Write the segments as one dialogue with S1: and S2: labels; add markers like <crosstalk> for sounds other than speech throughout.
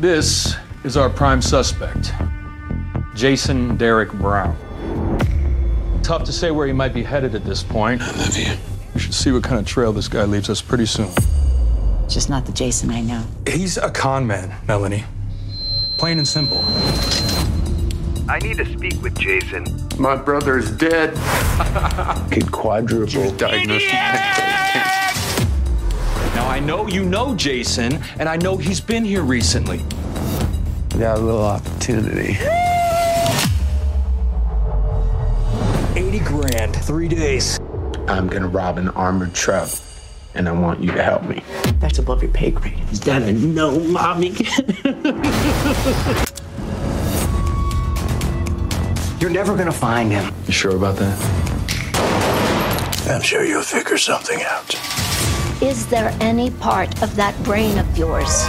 S1: This is our prime suspect, Jason Derek Brown. Tough to say where he might be headed at this point.
S2: I love you.
S1: We should see what kind of trail this guy leaves us pretty soon.
S3: Just not the Jason I know.
S1: He's a con man, Melanie. Plain and simple.
S4: I need to speak with Jason.
S2: My brother's dead. <laughs>
S5: Kid quadruple.
S2: He
S1: I know you know Jason, and I know he's been here recently.
S5: We got a little opportunity.
S1: 80 grand, three days.
S5: I'm gonna rob an armored truck, and I want you to help me.
S3: That's above your pay grade.
S5: Is that a no, mommy? <laughs>
S3: You're never gonna find him.
S1: You sure about that?
S2: I'm sure you'll figure something out.
S6: Is there any part of that brain of yours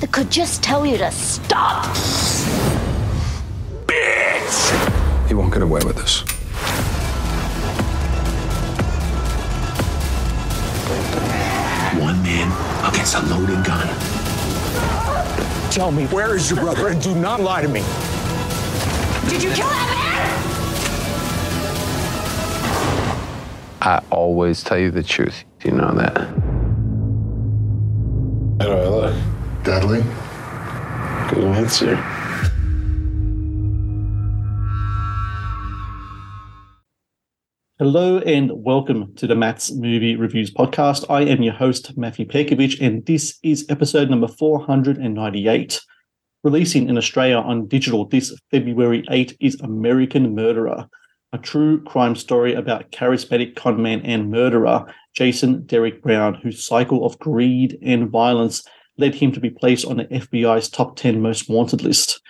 S6: that could just tell you to stop? Bitch!
S1: He won't get away with this.
S5: One man against a loaded gun.
S1: Tell me, where is your brother? And do not lie to me.
S6: Did you kill that
S5: I always tell you the truth. You know that.
S2: How do I look? Deadly?
S5: Good answer.
S7: Hello and welcome to the Matt's Movie Reviews podcast. I am your host, Matthew Pejkovic, and this is episode number 498. Releasing in Australia on digital this February 8 is American Murderer, a true crime story about charismatic conman and murderer Jason Derek Brown, whose cycle of greed and violence led him to be placed on the FBI's top 10 most wanted list.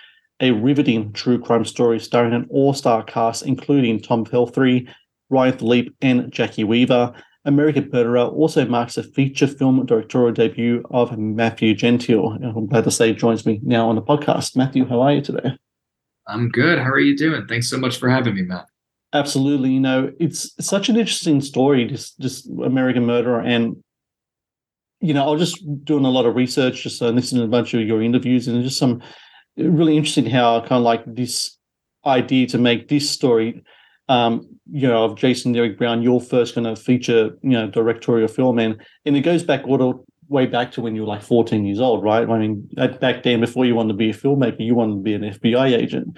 S7: A riveting true crime story starring an all star cast, including Tom Pelphrey, Ryan Phillippe, and Jacki Weaver. American Murderer also marks the feature film directorial debut of Matthew Gentile. I'm glad to say joins me now on the podcast. Matthew, how are you today?
S8: I'm good. How are you doing? Thanks so much for having me, Matt.
S7: Absolutely. You know, it's such an interesting story, just just American Murderer, and you know, I was just doing a lot of research, just uh, listening to a bunch of your interviews, and just some really interesting how kind of like this idea to make this story um, you know, of Jason Derek Brown, your first kind of feature, you know, directorial film, and and it goes back all the way back to when you were like 14 years old, right? I mean, back then, before you wanted to be a filmmaker, you wanted to be an FBI agent,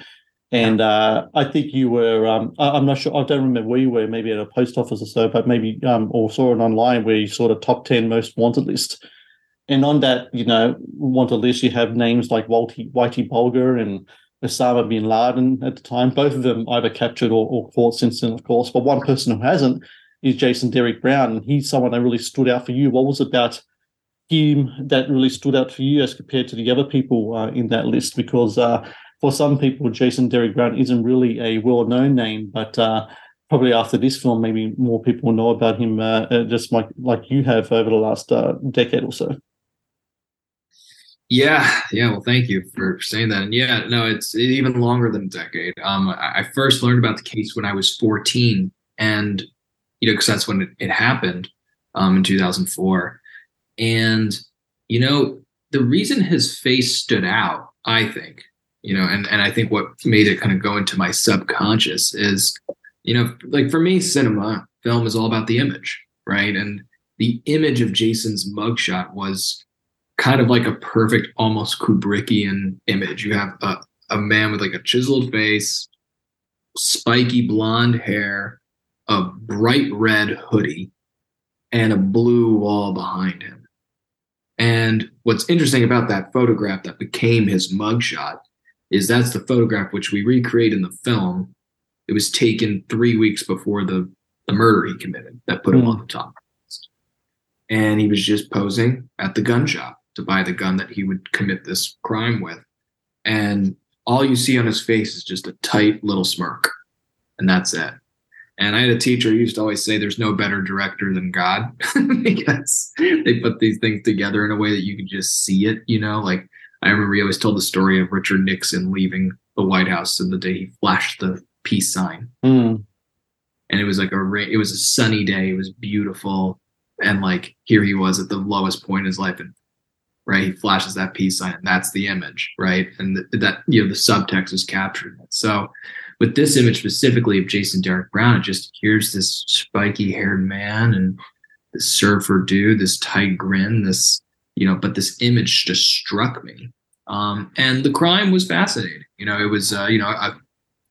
S7: and uh, I think you were. Um, I, am not sure. I don't remember where you were. Maybe at a post office or so, but maybe um, or saw it online where you saw the top 10 most wanted list. And on that, you know, wanted list, you have names like Whitey, Whitey Bulger and Osama bin Laden at the time. Both of them either captured or, or caught since then, of course. But one person who hasn't is Jason Derek Brown, and he's someone that really stood out for you. What was it about him that really stood out for you as compared to the other people uh, in that list? Because uh, for some people, Jason Derek Brown isn't really a well-known name, but uh, probably after this film, maybe more people know about him, uh, uh, just like like you have over the last uh, decade or so.
S8: Yeah, yeah. Well, thank you for saying that. And yeah, no, it's even longer than a decade. Um, I first learned about the case when I was 14, and you know, because that's when it, it happened, um, in 2004. And you know, the reason his face stood out, I think, you know, and and I think what made it kind of go into my subconscious is, you know, like for me, cinema, film is all about the image, right? And the image of Jason's mugshot was kind of like a perfect, almost Kubrickian image. You have a, a man with like a chiseled face, spiky blonde hair, a bright red hoodie, and a blue wall behind him. And what's interesting about that photograph that became his mugshot is that's the photograph which we recreate in the film. It was taken three weeks before the, the murder he committed that put him mm. on the top. and he was just posing at the gun shop to buy the gun that he would commit this crime with. And all you see on his face is just a tight little smirk, and that's it. And I had a teacher who used to always say, There's no better director than God <laughs> because they put these things together in a way that you can just see it, you know? Like I remember he always told the story of Richard Nixon leaving the White House and the day he flashed the peace sign.
S7: Mm.
S8: And it was like a it was a sunny day, it was beautiful. And like here he was at the lowest point in his life, and right, he flashes that peace sign, and that's the image, right? And th- that you know the subtext is captured. So with this image specifically of Jason Derek Brown, it just here's this spiky haired man and this surfer dude, this tight grin, this, you know, but this image just struck me. Um, and the crime was fascinating. You know, it was, uh, you know, a,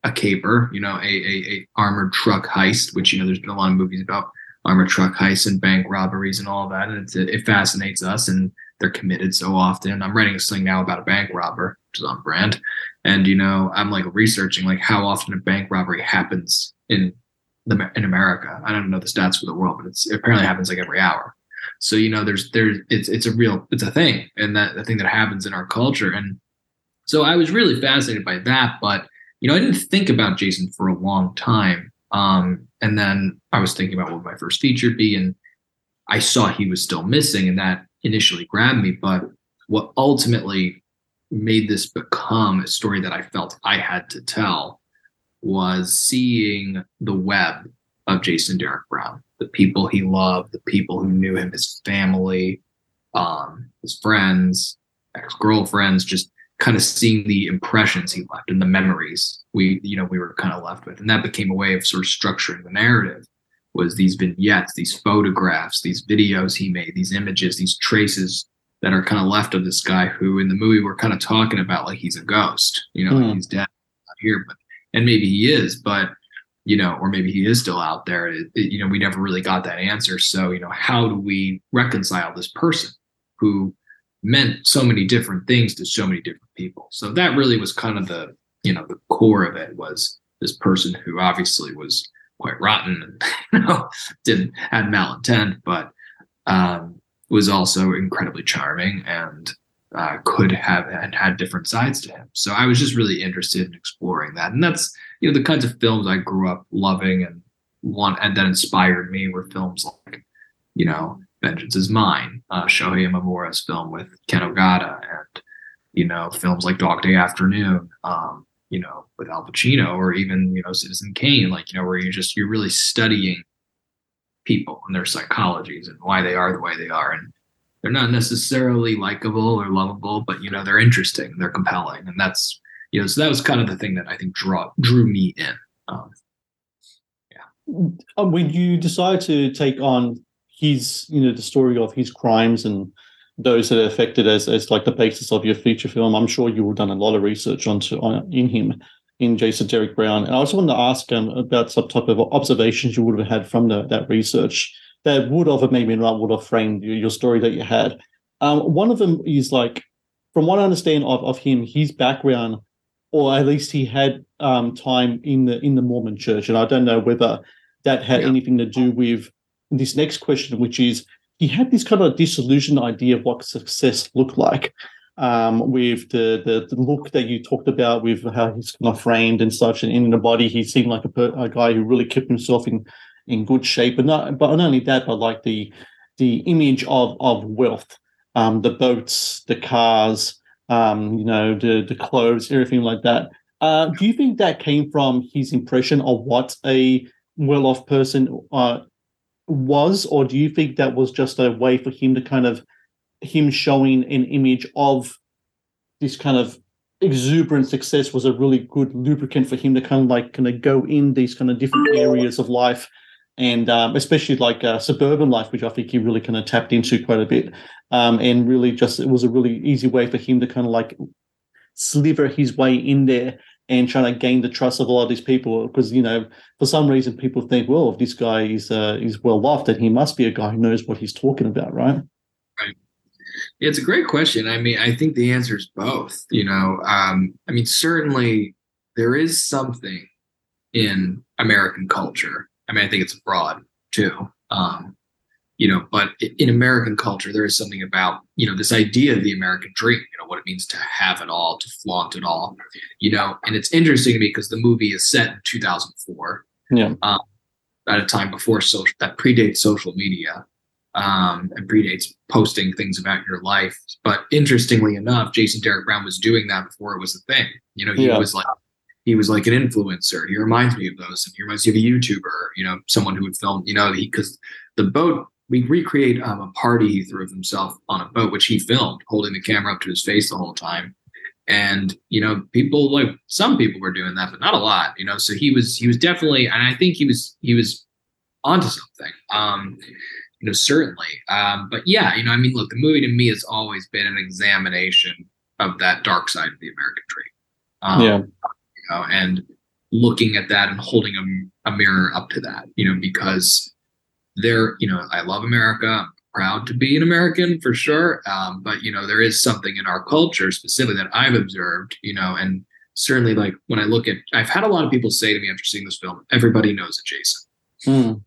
S8: a caper, you know, a, a, a armored truck heist, which, you know, there's been a lot of movies about armored truck heists and bank robberies and all that. And it, fascinates us and they're committed so often. I'm writing a sling now about a bank robber, which is on brand and you know i'm like researching like how often a bank robbery happens in the in america i don't know the stats for the world but it's it apparently happens like every hour so you know there's there's it's it's a real it's a thing. And that the thing that happens in our culture. And so i was really fascinated by that. But you know i didn't think about jason for a long time. Um and then i was thinking about what my first feature be. And i saw he was still missing. And that initially grabbed me. But what ultimately made this become a story that I felt I had to tell was seeing the web of Jason Derek Brown, the people he loved, the people who knew him, his family, um, his friends, ex girlfriends, just kind of seeing the impressions he left and the memories we, you know, we were kind of left with, and that became a way of sort of structuring the narrative. Was these vignettes, these photographs, these videos he made, these images, these traces that are kind of left of this guy who in the movie we're kind of talking about like he's a ghost, you know, mm. like hmm. he's dead here, but and maybe he is, but you know, or maybe he is still out there. It, it, you know, we never really got that answer. So, you know, how do we reconcile this person who meant so many different things to so many different people? So that really was kind of the, you know, the core of it was this person who obviously was quite rotten and <laughs> you know didn't had malintent, but um, was also incredibly charming and uh, could have and had different sides to him. So I was just really interested in exploring that, and that's you know the kinds of films I grew up loving and want and that inspired me were films like you know Vengeance Is Mine, uh, Shohei Imamura's film with Ken Ogata, and you know films like Dog Day Afternoon. Um, you know, with Al Pacino, or even you know Citizen Kane, like you know, where you just you're really studying people and their psychologies and why they are the way they are. And they're not necessarily likable or lovable, but you know, they're interesting, they're compelling. And that's, you know, so that was kind of the thing that I think draw drew me in. Um,
S7: yeah. Um, when you decide to take on his, you know, the story of his crimes and those that are affected as, as like the basis of your feature film, I'm sure you have done a lot of research onto on in him in Jason Derek Brown. And I also wanted to ask um, about some type of observations you would have had from the, that research that would have maybe not would have framed your, your story that you had. Um, one of them is like, from what I understand of, of him, his background, or at least he had um, time in the in the Mormon Church, and I don't know whether that had yeah. anything to do with this next question, which is he had this kind of disillusioned idea of what success looked like um, with the, the, the look that you talked about, with how he's kind of framed and such, and in the body, he seemed like a, a guy who really kept himself in in good shape. But not, but not only that, but like the the image of of wealth, um, the boats, the cars, um, you know, the the clothes, everything like that. Uh, do you think that came from his impression of what a well-off person uh, was, or do you think that was just a way for him to kind of him showing an image of this kind of exuberant success was a really good lubricant for him to kind of like kind of go in these kind of different areas of life and um, especially like uh, suburban life which i think he really kind of tapped into quite a bit um, and really just it was a really easy way for him to kind of like sliver his way in there and trying to gain the trust of a lot of these people because you know for some reason people think well if this guy is uh, is well loved then he must be a guy who knows what he's talking about right
S8: right it's a great question. I mean, I think the answer is both. You know, um, I mean, certainly there is something in American culture. I mean, I think it's abroad too. Um, you know, but in American culture, there is something about, you know, this idea of the American dream, you know, what it means to have it all, to flaunt it all, you know, and it's interesting to me because the movie is set in 2004
S7: Yeah.
S8: at a time before social that predates social media um, and predates posting things about your life. But interestingly enough, Jason Derek Brown was doing that before it was a thing. You know, he
S7: Yeah.
S8: was like he was like an influencer. He reminds me of those. And he reminds me of a YouTuber, you know, someone who would film, you know, because the boat we recreate um, a party he threw of himself on a boat, which he filmed, holding the camera up to his face the whole time. And you know, people like some people were doing that, but not a lot. You know, so he was he was definitely, and I think he was he was onto something. Um, you know, certainly. Um, but yeah, you know, I mean, look, the movie to me has always been an examination of that dark side of the American dream. Um,
S7: Yeah.
S8: Know, and looking at that and holding a, a mirror up to that, you know, because there, you know, I love America. I'm proud to be an American for sure. Um, but you know, there is something in our culture specifically that I've observed, you know, and certainly like when I look at, I've had a lot of people say to me after seeing this film, everybody knows a Jason
S7: Mm.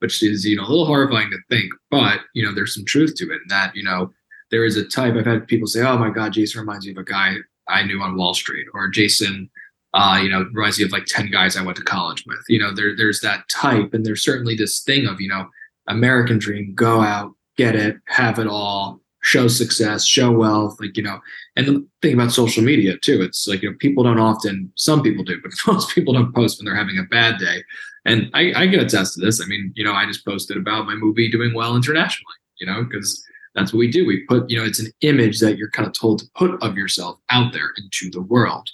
S8: which is you know a little horrifying to think but you know there's some truth to it and that you know there is a type i've had people say oh my god jason reminds me of a guy i knew on wall street or jason uh, you know reminds me of like 10 guys i went to college with you know there, there's that type and there's certainly this thing of you know american dream go out get it have it all show success show wealth like you know and the thing about social media too it's like you know people don't often some people do but <laughs> most people don't post when they're having a bad day and I, I can attest to this. I mean, you know, I just posted about my movie doing well internationally, you know, because that's what we do. We put, you know, it's an image that you're kind of told to put of yourself out there into the world.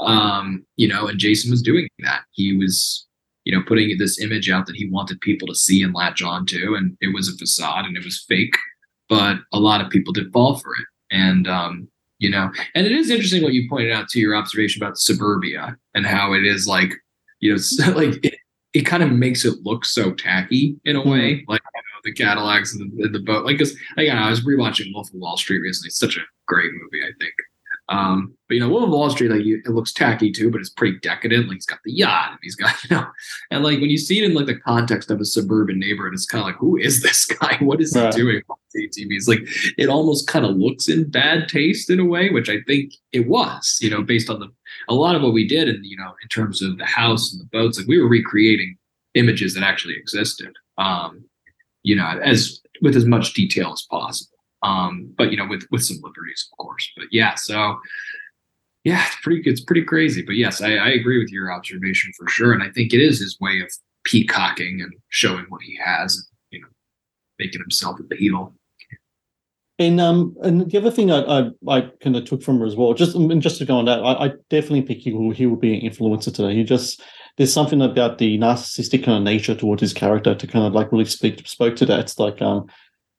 S8: Um, you know, and Jason was doing that. He was, you know, putting this image out that he wanted people to see and latch on to. And it was a facade and it was fake, but a lot of people did fall for it. And, um, you know, and it is interesting what you pointed out to your observation about suburbia and how it is like, you know, <laughs> so like it, it kind of makes it look so tacky in a way, like you know, the Cadillacs and the, and the boat. Like, cause like, I was rewatching Wolf of Wall Street recently. It's such a great movie, I think. Um, but you know, Wolf of Wall Street, like you, it looks tacky too, but it's pretty decadent. Like he's got the yacht, and he's got <laughs> you know, and like when you see it in like the context of a suburban neighborhood, it's kind of like, who is this <laughs> guy? What is
S7: Right.
S8: he doing on TV? It's like it almost kind of looks in bad taste in a way, which I think it was, you know, based on the a lot of what we did, and you know, in terms of the house and the boats, like we were recreating images that actually existed. Um, you know, as with as much detail as possible. Um, but you know, with with some liberties, of course. But yeah, so yeah, it's pretty it's pretty crazy. But yes, I, I agree with your observation for sure. And I think it is his way of peacocking and showing what he has, you know, making himself appeal.
S7: And um, and the other thing I I, I kind of took from her as well, just and just to go on that, I, I definitely think he will he will be an influencer today. He just there's something about the narcissistic kind of nature towards his character to kind of like really speak spoke to that. It's like um,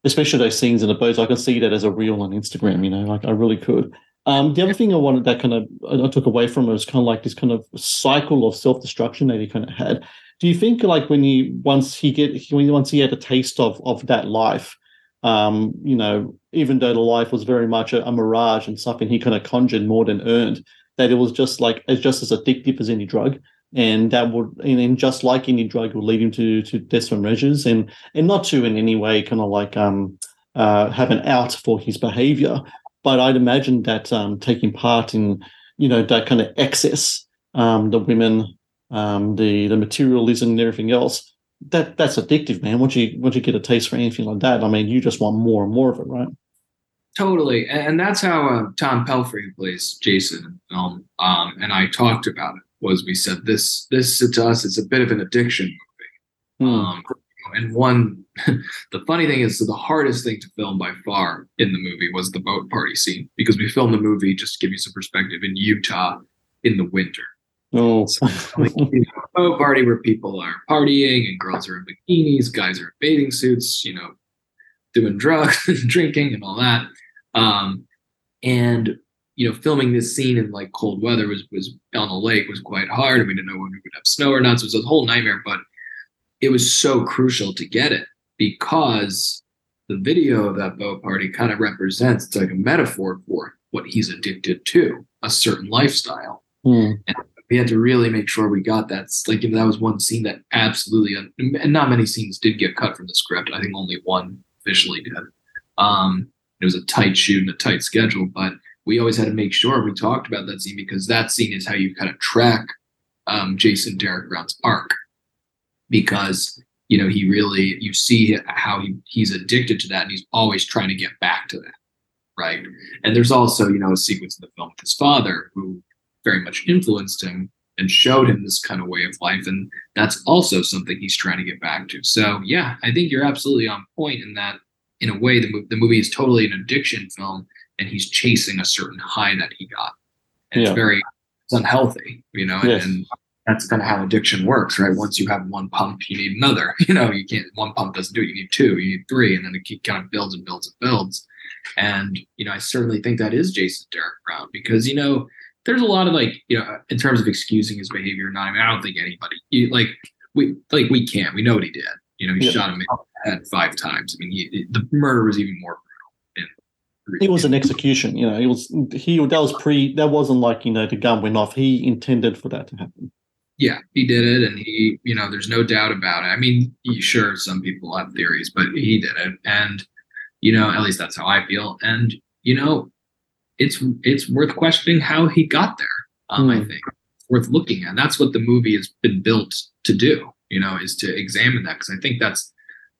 S7: especially those scenes in the boats, I can see that as a reel on Instagram. You know, like I really could. Um, the other thing I wanted that kind of I took away from it was kind of like this kind of cycle of self destruction that he kind of had. Do you think like when he once he get when he once he had a taste of of that life, um, you know, even though the life was very much a, a mirage and something he kind of conjured more than earned, that it was just like it's just as addictive as any drug, and that would and, and just like any drug would lead him to to desperate measures, and and not to in any way kind of like um uh have an out for his behavior, but I'd imagine that um taking part in you know that kind of excess, um the women, um the the materialism and everything else that that's addictive, man. Once you once you get a taste for anything like that, I mean, you just want more and more of it, right?
S8: Totally, and that's how uh, Tom Pelphrey, plays Jason film, um, and I talked about it. Was we said this this to us is a bit of an addiction movie.
S7: Hmm.
S8: Um, and one, <laughs> the funny thing is, so the hardest thing to film by far in the movie was the boat party scene because we filmed the movie just to give you some perspective in Utah in the winter.
S7: Oh,
S8: like you know, a boat party where people are partying and girls are in bikinis, guys are in bathing suits, you know, doing drugs <laughs> and drinking and all that. Um, and you know, filming this scene in like cold weather was was on the lake was quite hard, and we didn't know when we would have snow or not. So it was a whole nightmare. But it was so crucial to get it because the video of that boat party kind of represents it's like a metaphor for what he's addicted to, a certain lifestyle
S7: Hmm.
S8: and we had to really make sure we got that. It's Like that was one scene that absolutely, and not many scenes did get cut from the script. I think only one officially did. Um, it was a tight shoot and a tight schedule, but we always had to make sure we talked about that scene because that scene is how you kind of track um, Jason Derek Brown's arc. Because you know he really you see how he, he's addicted to that and he's always trying to get back to that right? And there's also you know a sequence in the film with his father who very much influenced him and showed him this kind of way of life. And that's also something he's trying to get back to. So yeah i think you're absolutely on point in that in a way the, the movie is totally an addiction film and he's chasing a certain high that he got and
S7: Yeah.
S8: it's very it's unhealthy you know and,
S7: Yes.
S8: and that's kind of how addiction works right once you have one pump you need another <laughs> you know you can't one pump doesn't do it you need two you need three and then it keep, kind of builds and builds and builds and you know i certainly think that is jason derek brown because you know there's a lot of like you know in terms of excusing his behavior or not i mean i don't think anybody you, like we like we can't we know what he did you know he
S7: Yeah.
S8: shot him in the head five times i mean he, the murder was even more
S7: It was an execution, you know. It was he. That was pre. That wasn't like you know the gun went off. He intended for that to happen.
S8: yeah, he did it, and he, you know, there's no doubt about it. I mean, sure, some people have theories, but he did it, and you know, at least that's how I feel. And you know, it's it's worth questioning how he got there. Um, I
S7: Hmm.
S8: think it's worth looking at. That's what the movie has been built to do. You know, is to examine that because I think that's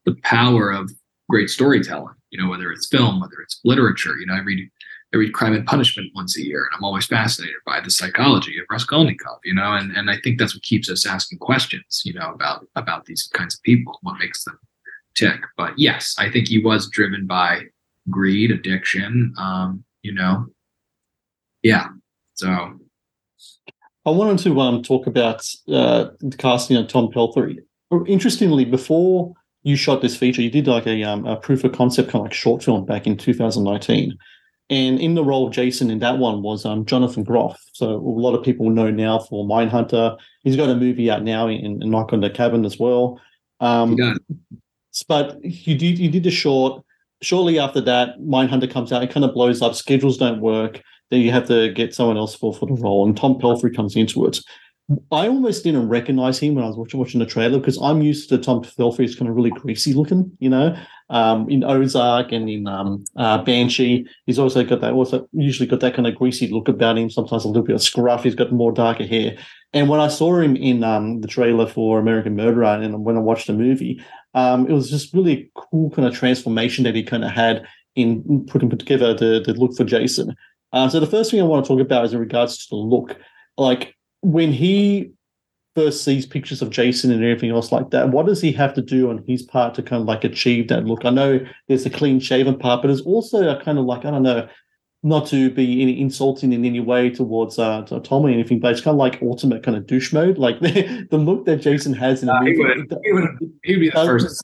S8: the power of great storytelling. You know, whether it's film, whether it's literature. You know, I read I read Crime and Punishment once a year, and I'm always fascinated by the psychology of Raskolnikov. You know, and and I think that's what keeps us asking questions. You know, about about these kinds of people, what makes them tick. But yes, I think he was driven by greed, addiction. Um, you know, yeah. So
S7: I wanted to um talk about uh, the casting of Tom Pelphrey. Interestingly, before you shot this feature, you did like a, um, a proof of concept kind of like short film back in 2019. And in the role of Jason in that one was um, Jonathan Groff. So a lot of people know now for Mindhunter. He's got a movie out now in, in Knock on the Cabin as well. Um, but you did you did a short. Shortly after that, Mindhunter comes out. It kind of blows up. Schedules don't work. Then you have to get someone else for for the role, and Tom Pelphrey comes into it. I almost didn't recognize him when I was watching, watching the trailer because I'm used to Tom Pelphrey as kind of really greasy looking, you know. Um, in Ozark and in um, uh, Banshee, he's also got that. Also, usually got that kind of greasy look about him. Sometimes a little bit of scruff. He's got more darker hair. And when I saw him in um, the trailer for American Murderer, and when I watched the movie, um, it was just really cool kind of transformation that he kind of had in putting together the, the look for Jason. Uh, so the first thing I want to talk about is in regards to the look. Like when he first sees pictures of Jason and everything else like that, what does he have to do on his part to kind of like achieve that look? I know there's a clean shaven part, but there's also a kind of like, I don't know, not to be any insulting in any way towards uh, to Tom or anything, but it's kind of like ultimate kind of douche mode. Like the, <laughs> the look that Jason has in the
S8: Uh, he
S7: movie.
S8: would- he would he'd be the
S7: Uh,
S8: first.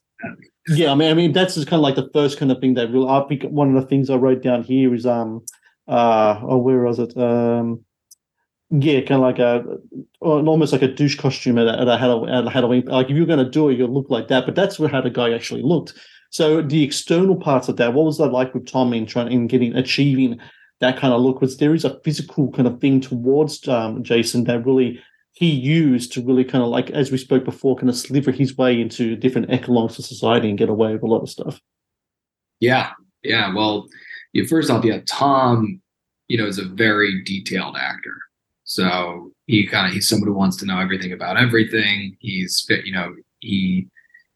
S7: yeah, I mean, I mean that's just kind of like the first kind of thing that really. I think one of the things I wrote down here is um, uh, oh, where was it? Um, yeah, kind of like a, almost like a douche costume at a, at a Halloween. At a Halloween. Like if you're going to do it, you look like that. But that's how the guy actually looked. So the external parts of that, what was that like with Tom in trying in getting achieving that kind of look? Was there is a physical kind of thing towards um, Jason that really he used to really kind of like, as we spoke before, kind of sliver his way into different echelons of society and get away with a lot of stuff.
S8: Yeah, yeah. Well, first off, yeah, Tom, you know, is a very detailed actor. So he kind of he's someone who wants to know everything about everything. He's fit, you know, he,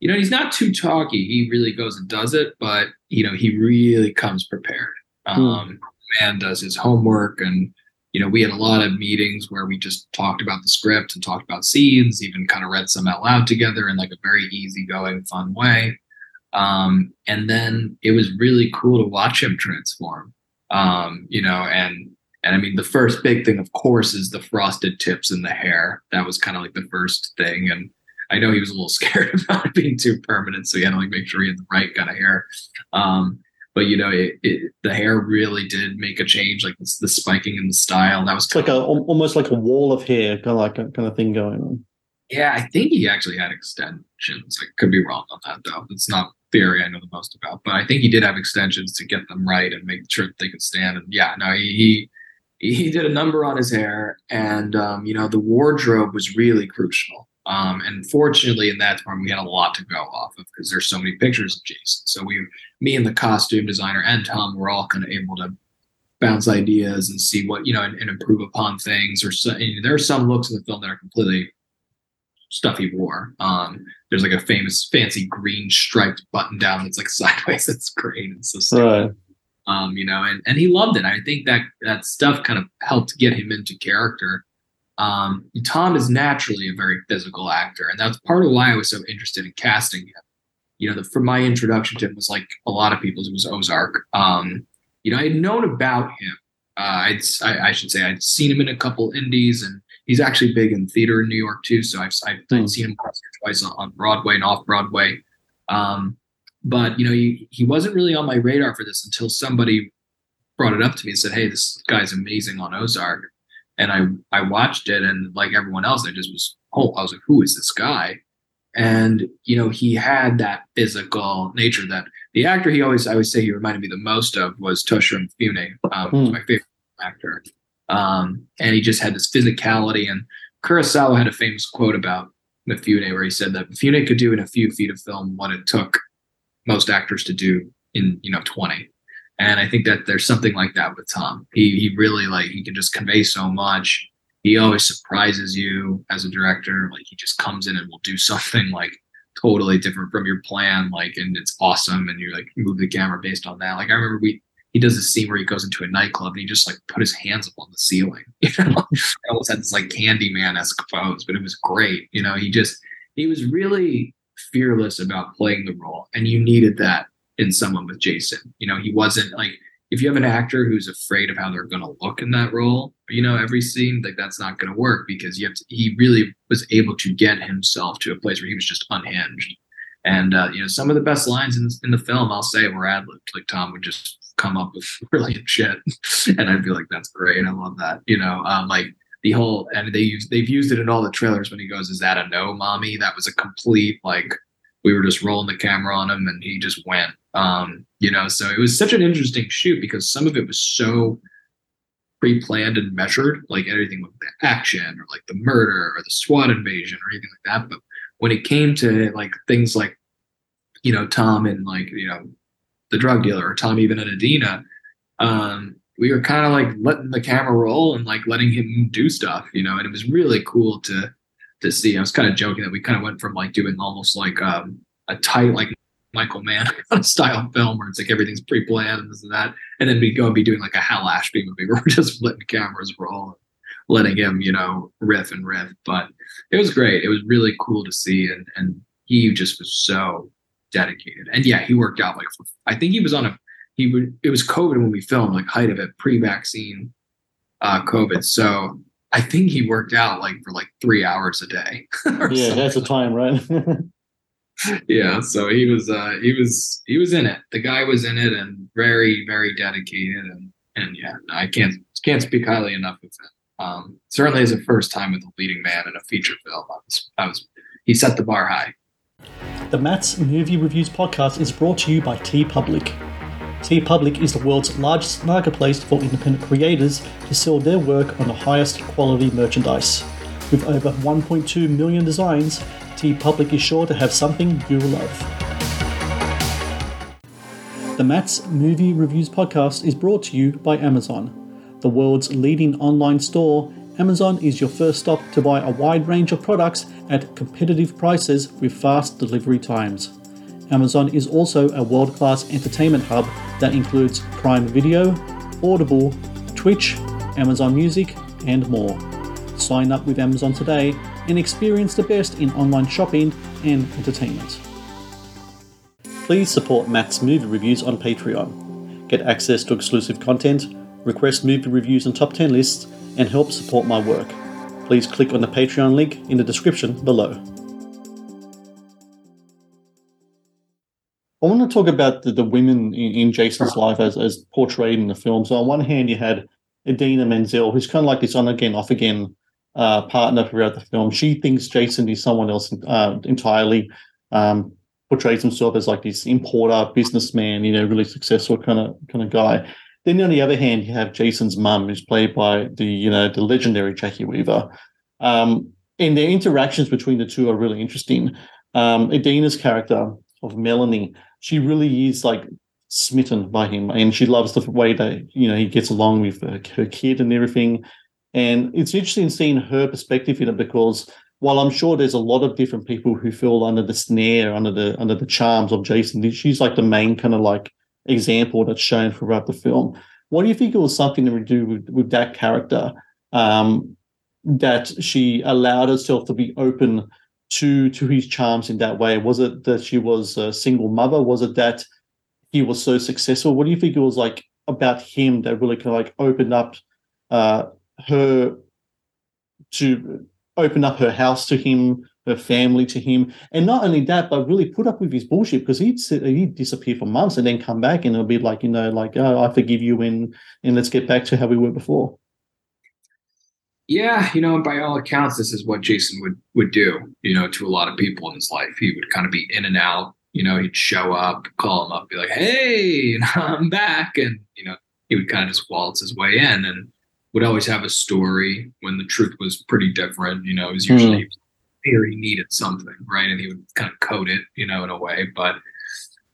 S8: you know, he's not too talky. He really goes and does it, but you know, he really comes prepared. Um, man does his homework, and you know, we had a lot of meetings where we just talked about the script and talked about scenes, even kind of read some out loud together in like a very easygoing, fun way. Um, and then it was really cool to watch him transform. Um, you know, and and I mean the first big thing, of course, is the frosted tips in the hair. That was kind of like the first thing. And I know he was a little <laughs> scared about it being too permanent, so he had to like make sure he had the right kind of hair. Um, but you know, it, it, the hair really did make a change, like the, the spiking in the style. That was
S7: like a almost like a wall of hair, kind of like a kind of thing going on.
S8: Yeah, I think he actually had extensions. I could be wrong on that though. It's not theory I know the most about, but I think he did have extensions to get them right and make sure that they could stand. And yeah, no, he he, he did a number on his hair, and um, you know the wardrobe was really crucial. Um, and fortunately, in that department, we had a lot to go off of because there's so many pictures of Jason. So we, me and the costume designer and Tom, were all kind of able to bounce ideas and see what you know and, and improve upon things. Or so, there are some looks in the film that are completely stuff he wore. Um, there's like a famous fancy green striped button down that's like <laughs> sideways. It's great. It's so.
S7: Right.
S8: Um, you know, and, and he loved it. I think that that stuff kind of helped get him into character. Um, Tom is naturally a very physical actor, and that's part of why I was so interested in casting him. You know, the, for my introduction to him was like a lot of people's, it was Ozark. Um, you know, I had known about him. Uh, I'd, I, I should say I'd seen him in a couple indies, and he's actually big in theater in New York too. So I've, I've, I've seen him twice on, on Broadway and off Broadway. Um, but you know, he, he wasn't really on my radar for this until somebody brought it up to me and said, "Hey, this guy's amazing on Ozark." And I I watched it, and like everyone else, I just was oh, I was like, "Who is this guy?" And you know, he had that physical nature that the actor he always I always say he reminded me the most of was Toshiro Mifune, um, who's my favorite actor. Um, and he just had this physicality. And Kurosawa had a famous quote about Mifune where he said that Mifune could do in a few feet of film what it took most actors to do in you know 20 and i think that there's something like that with tom. He he really like he can just convey so much. He always surprises you as a director. Like he just comes in and will do <laughs> something like totally different from your plan like and it's awesome. And you like move the camera based on that. Like i remember we he does a scene where he goes into a nightclub and he just like put his hands up on the ceiling <laughs> you know? I almost had this like candyman-esque pose but it was great you know? He just he was really fearless about playing the role and you needed that in someone with jason. You know he wasn't like if you have an actor who's afraid of how they're going to look in that role you know every scene like that's not going to work because you have to he really was able to get himself to a place where he was just unhinged. And uh, you know some of the best lines in, in the film i'll say were ad-libbed like tom would just come up with <laughs> brilliant shit <laughs> and i'd be like that's great. I love that. You know um, like the whole and they use they've used it in all the trailers when he goes, "Is that a no, mommy?" That was a complete like we were just rolling the camera on him and he just went. Um, you know, so it was such an interesting shoot because some of it was so pre-planned and measured, like everything with the action or like the murder or the SWAT invasion or anything like that. But when it came to like things like, you know, Tom and like, you know, the drug dealer or Tom even and Idina, um, we were kind of like letting the camera roll and like letting him do stuff, you know, and it was really cool to to see. I was kind of joking that we kind of went from like doing almost like um, a tight like Michael Mann <laughs> style film where it's like everything's pre-planned and this and that, and then we go and be doing like a Hal Ashby movie <laughs> where we're just letting cameras roll, letting him, you know, riff and riff. But it was great. It was really cool to see, and and he just was so dedicated. And yeah, he worked out like I think he was on a he would it was COVID when we filmed, like height of it, pre-vaccine uh COVID. So I think he worked out like for like three hours a day. <laughs>
S7: yeah, that's the time, right? <laughs>
S8: yeah. So he was uh he was he was in it. The guy was in it and very, very dedicated and and yeah, I can't can't speak highly enough of him. Um certainly as a first time with a leading man in a feature film. I was I was he set the bar high.
S7: The Matt's Movie Reviews podcast is brought to you by TeePublic. TeePublic is the world's largest marketplace for independent creators to sell their work on the highest quality merchandise. With over 1.2 million designs, TeePublic is sure to have something you will love. The Matt's Movie Reviews podcast is brought to you by Amazon. The world's leading online store, Amazon is your first stop to buy a wide range of products at competitive prices with fast delivery times. Amazon is also a world class entertainment hub that includes Prime Video, Audible, Twitch, Amazon Music, and more. Sign up with Amazon today and experience the best in online shopping and entertainment. Please support Matt's movie reviews on Patreon. Get access to exclusive content, request movie reviews and top 10 lists, and help support my work. Please click on the Patreon link in the description below. I want to talk about the, the women in, in, Jason's life as, as portrayed in the film. So on one hand, you had Idina Menzel, who's kind of like this on again, off again uh, partner throughout the film. She thinks Jason is someone else uh, entirely. Um, portrays himself as like this importer, businessman, you know, really successful kind of kind of guy. Then on the other hand, you have Jason's mum, who's played by the you know the legendary Jacki Weaver. Um, and their interactions between the two are really interesting. Um, Idina's character of Melanie, she really is like smitten by him, and she loves the way that you know he gets along with her, her kid and everything. And it's interesting seeing her perspective in it because while I'm sure there's a lot of different people who feel under the snare, under the under the charms of Jason, she's like the main kind of like example that's shown throughout the film. What do you think it was something to do with, with that character um, that she allowed herself to be open to to his charms in that way? Was it that she was a single mother? Was it that he was so successful? What do you think it was like about him that really kind of like opened up uh, her to open up her house to him, her family to him, and not only that, but really put up with his bullshit because he'd he'd disappear for months and then come back and it'll be like you know like oh I forgive you and and let's get back to how we were before.
S8: Yeah, you know, by all accounts, this is what Jason would would do. You know, to a lot of people in his life, he would kind of be in and out. You know, he'd show up, call him up, be like, "Hey, <laughs> I'm back," and you know, he would kind of just waltz his way in, and would always have a story when the truth was pretty different. You know, it was usually mm. he needed something, right, and he would kind of code it, you know, in a way. But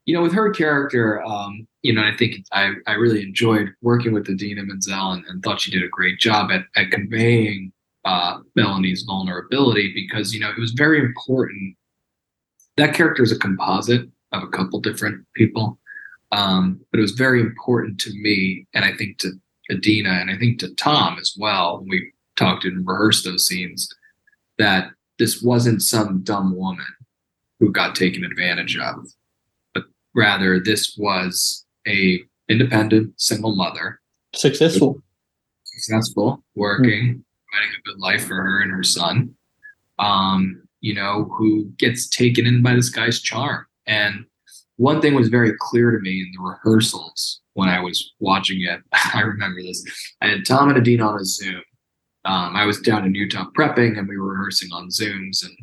S8: you know, with her character, um, you know, I think I, I really enjoyed working with Idina Menzel and, and thought she did a great job at, at conveying uh, Melanie's vulnerability because, you know, it was very important. That character is a composite of a couple different people. Um, but it was very important to me, and I think to Idina, and I think to Tom as well, when we talked and rehearsed those scenes, that this wasn't some dumb woman who got taken advantage of, rather this was a independent single mother,
S7: successful,
S8: successful, working, providing a good life for her and her son. Um, you know, who gets taken in by this guy's charm. And one thing was very clear to me in the rehearsals when I was watching it. <laughs> I remember this. I had Tom and Idina on a Zoom. Um, I was down in Utah prepping, and we were rehearsing on Zooms. And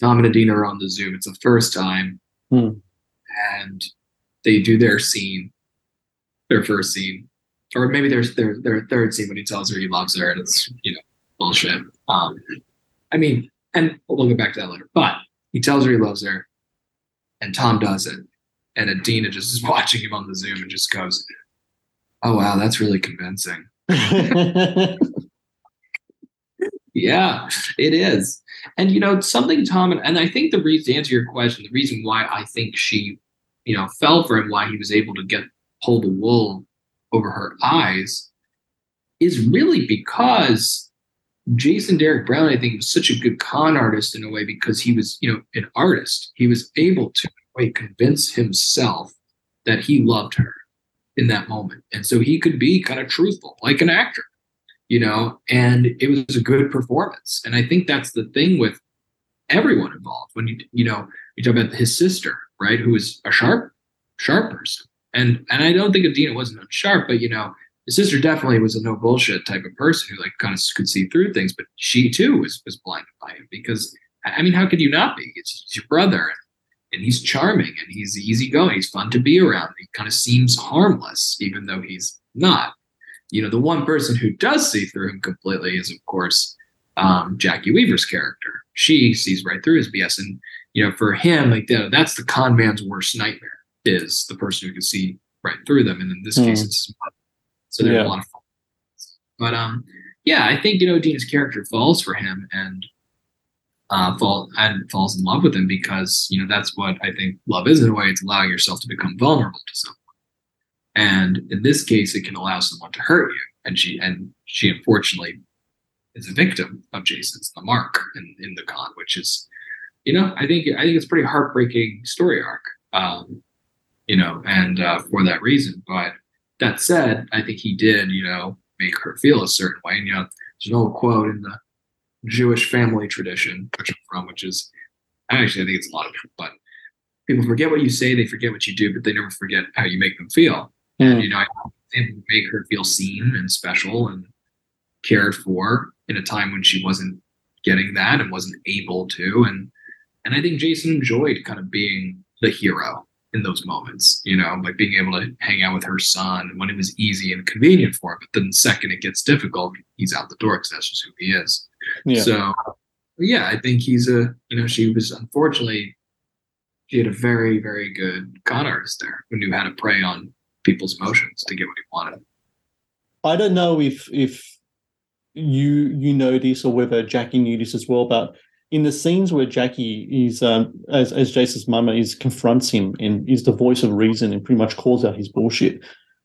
S8: Tom and Idina are on the Zoom. It's the first time,
S7: hmm.
S8: And they do their scene, their first scene, or maybe their their their third scene when he tells her he loves her, and it's you know bullshit. Um, I mean, and we'll get back to that later. But he tells her he loves her, and Tom does it, and Idina just is <laughs> watching him on the Zoom and just goes, "Oh wow, that's really convincing." <laughs> yeah, it is. And you know, something Tom and, and I think the reason to answer your question, the reason why I think she you know, fell for him, why he was able to get pull the wool over her eyes, is really because Jason Derek Brown, I think, was such a good con artist in a way because he was, you know, an artist. He was able to way, convince himself that he loved her in that moment. And so he could be kind of truthful, like an actor, you know, and it was a good performance. And I think that's the thing with everyone involved. When you, you know, you talk about his sister, right? Who was a sharp, sharp person. And and I don't think Idina wasn't sharp, but you know, his sister definitely was a no bullshit type of person who like kind of could see through things. But she too was was blinded by him because I mean, how could you not be? It's, it's your brother, and, and he's charming and he's easygoing. He's fun to be around. He kind of seems harmless, even though he's not. You know, the one person who does see through him completely is, of course, um, Jacki Weaver's character. She sees right through his BS, and you know, for him, like the, that's the con man's worst nightmare is the person who can see right through them. And in this mm. case, it's so there's yeah. a lot of fun. But um, yeah, I think you know Dean's character falls for him and uh, fall and falls in love with him because you know that's what I think love is in a way. It's allowing yourself to become vulnerable to someone. And in this case, it can allow someone to hurt you. And she and she unfortunately is a victim of Jason's the mark in, in the con, which is you know, I think I think it's pretty heartbreaking story arc. Um, you know, and uh, for that reason. But that said, I think he did, you know, make her feel a certain way. And you know, there's an old quote in the Jewish family tradition, which I'm from, which is actually I think it's a lot of people, but people forget what you say, they forget what you do, but they never forget how you make them feel. Mm. And you know, I make her feel seen and special and cared for in a time when she wasn't getting that and wasn't able to. And and I think Jason enjoyed kind of being the hero in those moments, you know, like being able to hang out with her son when it was easy and convenient for him. But then the second it gets difficult, he's out the door because that's just who he is.
S7: Yeah.
S8: So, yeah, I think he's a, you know, she was unfortunately, she had a very, very good con artist there who knew how to prey on people's emotions to get what he wanted.
S7: I don't know if if you you know this or whether Jackie knew this as well, but in the scenes where Jacki is um, as as Jason's mama is confronts him and is the voice of reason and pretty much calls out his bullshit.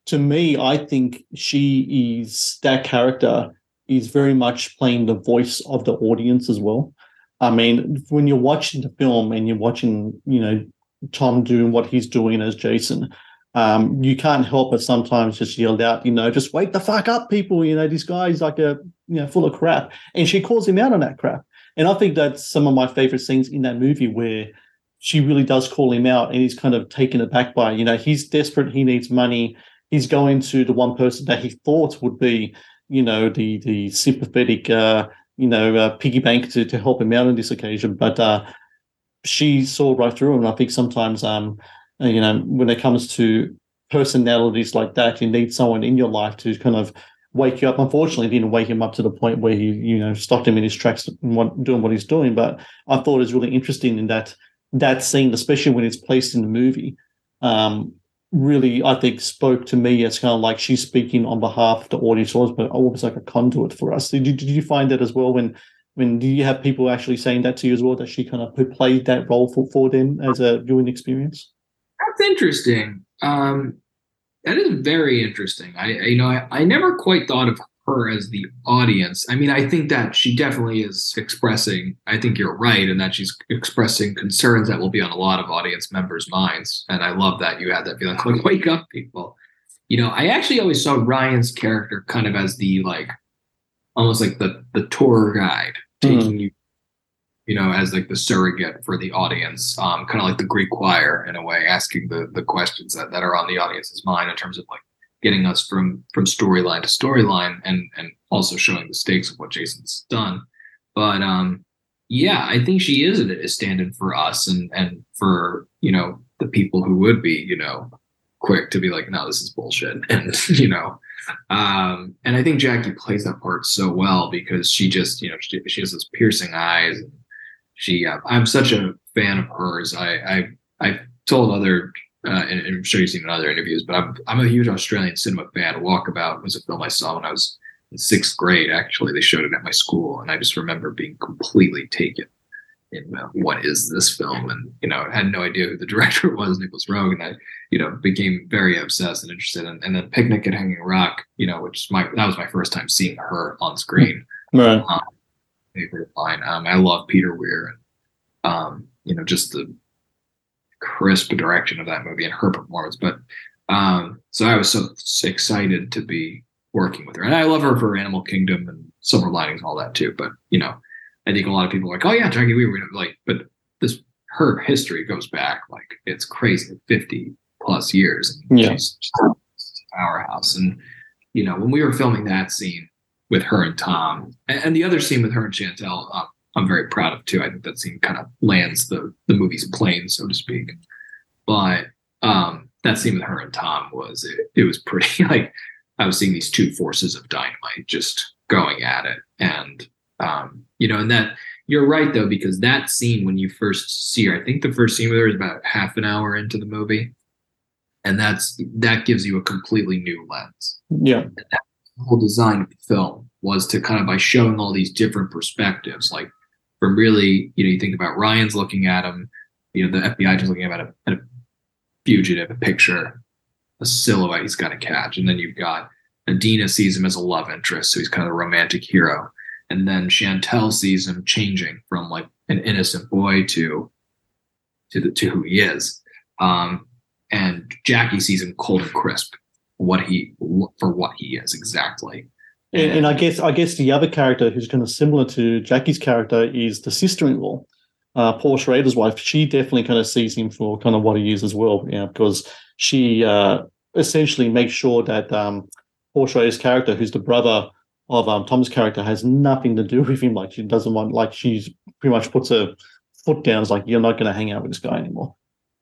S7: To me, I think she is that character is very much playing the voice of the audience as well. I mean, when you're watching the film and you're watching, you know, Tom doing what he's doing as Jason, um, you can't help but sometimes just yell out, you know, just wake the fuck up, people. You know, this guy's like a, you know, full of crap. And she calls him out on that crap. And I think that's some of my favorite scenes in that movie where she really does call him out and he's kind of taken aback by, you know, he's desperate, he needs money. He's going to the one person that he thought would be, you know, the the sympathetic, uh, you know, uh, piggy bank to, to help him out on this occasion. But uh, she saw right through him. And I think sometimes, um, you know, when it comes to personalities like that, you need someone in your life to kind of wake you up. Unfortunately, didn't wake him up to the point where he, you know, stopped him in his tracks doing what he's doing. But I thought it was really interesting in that that scene, especially when it's placed in the movie. Um, really, I think, spoke to me as kind of like she's speaking on behalf of the audience, but almost like a conduit for us. Did you, did you find that as well? When when do you have people actually saying that to you as well? That she kind of played that role for, for them as a viewing experience.
S8: That's interesting. Um, that is very interesting. I, you know, I, I never quite thought of her as the audience. I mean, I think that she definitely is expressing, I think you're right, and that she's expressing concerns that will be on a lot of audience members' minds. And I love that you had that feeling like, wake up, people. You know, I actually always saw Ryan's character kind of as the like almost like the the tour guide taking mm. you you know, as like the surrogate for the audience, um, kind of like the Greek choir in a way, asking the the questions that, that are on the audience's mind in terms of like getting us from from storyline to storyline and and also showing the stakes of what Jason's done. But um yeah, I think she is a, a stand-in for us and and for, you know, the people who would be, you know, quick to be like, no, this is bullshit. <laughs> And, you know, um, and I think Jacki plays that part so well because she just, you know, she, she has those piercing eyes. She, uh, I'm such a fan of hers. I, I, I told other uh, and, and I'm sure you've seen in other interviews, but I'm I'm a huge Australian cinema fan. Walkabout was a film I saw when I was in sixth grade. Actually, they showed it at my school, and I just remember being completely taken in uh, what is this film, and you know, I had no idea who the <laughs> director was, Nicolas Roeg, and I, you know, became very obsessed and interested. In, and then Picnic at Hanging Rock, you know, which my that was my first time seeing her on screen.
S7: Right.
S8: Um, favorite line. Um, I love Peter Weir, and um, you know, just the crisp direction of that movie and her performance. But um, so I was so, so excited to be working with her, and I love her for Animal Kingdom and Silver Linings and all that too. But you know, I think a lot of people are like, oh yeah, Jacki Weaver, like, but this her history goes back like it's crazy, fifty plus years.
S7: And yeah.
S8: she's powerhouse. And you know, when we were filming that scene with her and Tom, and, and the other scene with her and Shantel, um, I'm very proud of too. I think that scene kind of lands the the movie's plane, so to speak. But um, that scene with her and Tom was it, it was pretty <laughs> like I was seeing these two forces of dynamite just going at it, and um, you know, and that you're right though because that scene when you first see her, I think the first scene with her is about half an hour into the movie, and that's that gives you a completely new lens.
S7: Yeah,
S8: that whole design of the film was to kind of by showing all these different perspectives, like from really, you know, you think about Ryan's looking at him, you know, the FBI just looking at a, at a fugitive, a picture, a silhouette he's got to catch. And then you've got Idina sees him as a love interest, so he's kind of a romantic hero. And then Shantel sees him changing from like an innocent boy to to the to who he is. Um, and Jacki sees him cold and crisp, what he for what he is exactly.
S7: And, and I guess I guess the other character who's kind of similar to Jacki's character is the sister-in-law, uh, Paul Schrader's wife. She definitely kind of sees him for kind of what he is as well, you know, because she uh, essentially makes sure that um, Paul Schrader's character, who's the brother of um, Tom's character, has nothing to do <laughs> with him. Like she doesn't want, like she's pretty much puts her foot down. It's like you're not going to hang out with this guy anymore.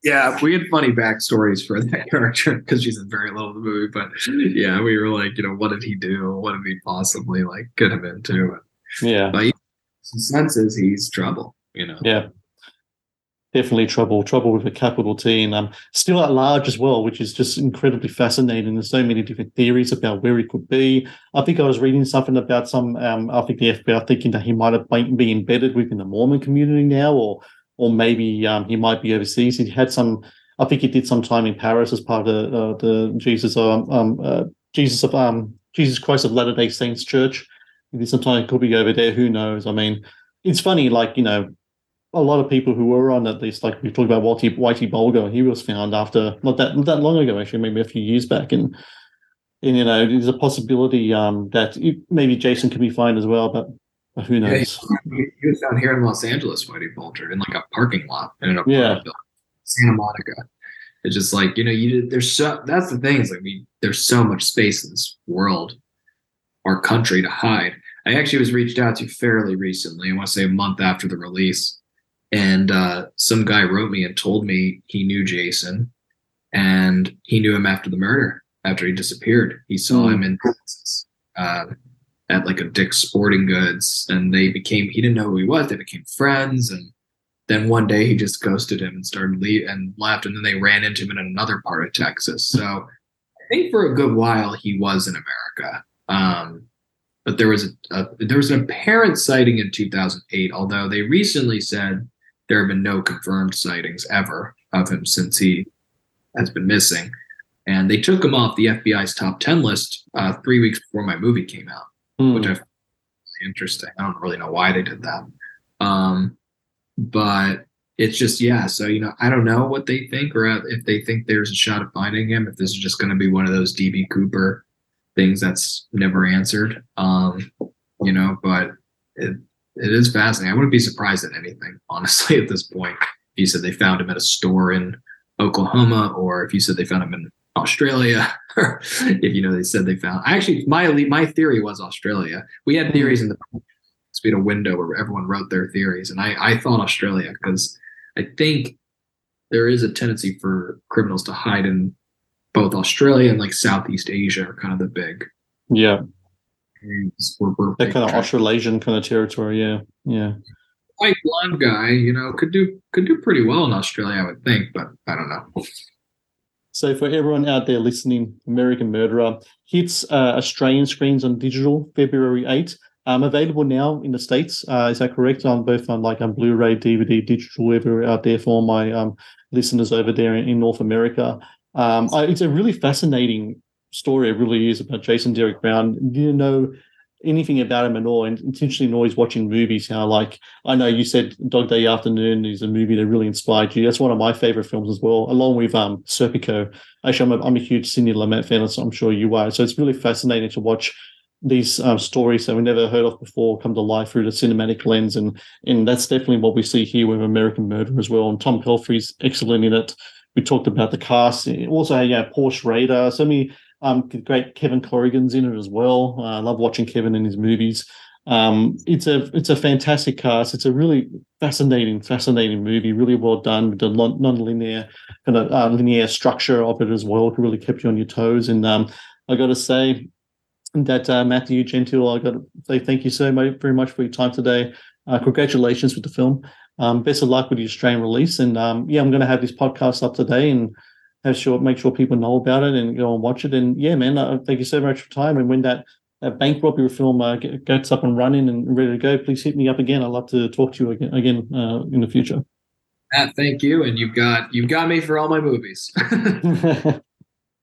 S8: Yeah, we had funny backstories for that character because she's in very little of the movie. But yeah, we were like, you know, what did he do? What did he possibly like get him into?
S7: Yeah.
S8: But senses he's trouble. You know.
S7: Yeah. Definitely trouble, trouble with a capital T, and um, still at large as well, which is just incredibly fascinating. There's so many different theories about where he could be. I think I was reading something about some. Um, I think the FBI thinking that he might have been embedded within the Mormon community now, or or maybe um, he might be overseas. He had some. I think he did some time in Paris as part of the, uh, the Jesus um, um uh, Jesus of um Jesus Christ of Latter Day Saints Church. He did some time. Could be over there. Who knows? I mean, it's funny. Like you know, a lot of people who were on at least, like we talked about Whitey, Whitey Bulger, he was found after not that not that long ago, actually, maybe a few years back, and and you know, there's a possibility um, that it, maybe Jason could be found as well, but who knows?
S8: Yeah, he, was down here in Los Angeles, Whitey Bulger, in like a parking lot in a
S7: yeah.
S8: Santa Monica. It's just like you know, you there's so that's the thing is like we there's so much space in this world, our country to hide. I actually was reached out to fairly recently. I want to say a month after the release and uh, some guy wrote me and told me he knew Jason and he knew him after the murder, after he disappeared. He saw
S7: Mm.
S8: him in Texas uh, at like a Dick's Sporting Goods and they became, he didn't know who he was. They became friends. And then one day he just ghosted him and started leave and left. And then they ran into him in another part of Texas. So I think for a good while he was in America. Um, but there was a, a there was an apparent sighting in 2008, although they recently said there have been no confirmed sightings ever of him since he has been missing. And they took him off the FBI's top 10 list uh, three weeks before my movie came out,
S7: Hmm.
S8: which I found interesting. I don't really know why they did that. Um, but it's just, yeah. So, you know, I don't know what they think or if they think there's a shot of finding him, if this is just going to be one of those DB Cooper things that's never answered. Um, you know, but it, it is fascinating. I wouldn't be surprised at anything, <laughs> honestly, at this point. If you said they found him at a store in Oklahoma, or if you said they found him in Australia, <laughs> if you know they said they found. Actually, my my theory was Australia. We had theories in the we had a window where everyone wrote their theories, and I I thought Australia because I think there is a tendency for criminals to hide in both Australia and like Southeast Asia are kind of the big
S7: Yeah,
S8: where we're
S7: that kind of
S8: tra-
S7: Australasian kind of territory. Yeah, yeah.
S8: white blonde guy, you know, could do could do pretty well in Australia, I would think, but I don't know.
S7: So for everyone out there listening, American Murderer hits uh, Australian screens on digital February 8. Um, available now in the states. Uh, is that correct? On both on like on Blu-ray, DVD, digital, everywhere out there for my um, listeners over there in, in North America. Um, I, it's a really fascinating story. It really is about Jason Derek Brown. Didn't know anything about him at all, and interesting always watching movies. How like I know you said Dog Day Afternoon is a movie that really inspired you. That's one of my favorite films as well, along with um Serpico. Actually, I'm a, I'm a huge Sidney Lumet fan, so I'm sure you are. So it's really fascinating to watch these um, stories that we never heard of before come to life through the cinematic lens, and and that's definitely what we see here with American Murder as well. And Tom Pelphrey's excellent in it. We talked about the cast, also yeah, Porsche Schrader, so many um, great Kevin Corrigan's in it as well. Uh, I love watching Kevin in his movies. Um, it's a it's a fantastic cast. It's a really fascinating, fascinating movie. Really well done with the non- non-linear kind of uh, linear structure of it as well. It really kept you on your toes. And um, I got to say that uh, Matthew Gentile, I got to say thank you so much, very much for your time today. Uh, congratulations with the film. Um, best of luck with the Australian release. And um, yeah, I'm going to have this podcast up today and have sure make sure people know about it and go and watch it. And yeah, man, uh, thank you so much for your time. And when that, that bank robbery film uh, gets up and running and ready to go, please hit me up again. I'd love to talk to you again, again uh, in the future.
S8: Matt, thank you, and you've got you've got me for all my movies. <laughs> <laughs>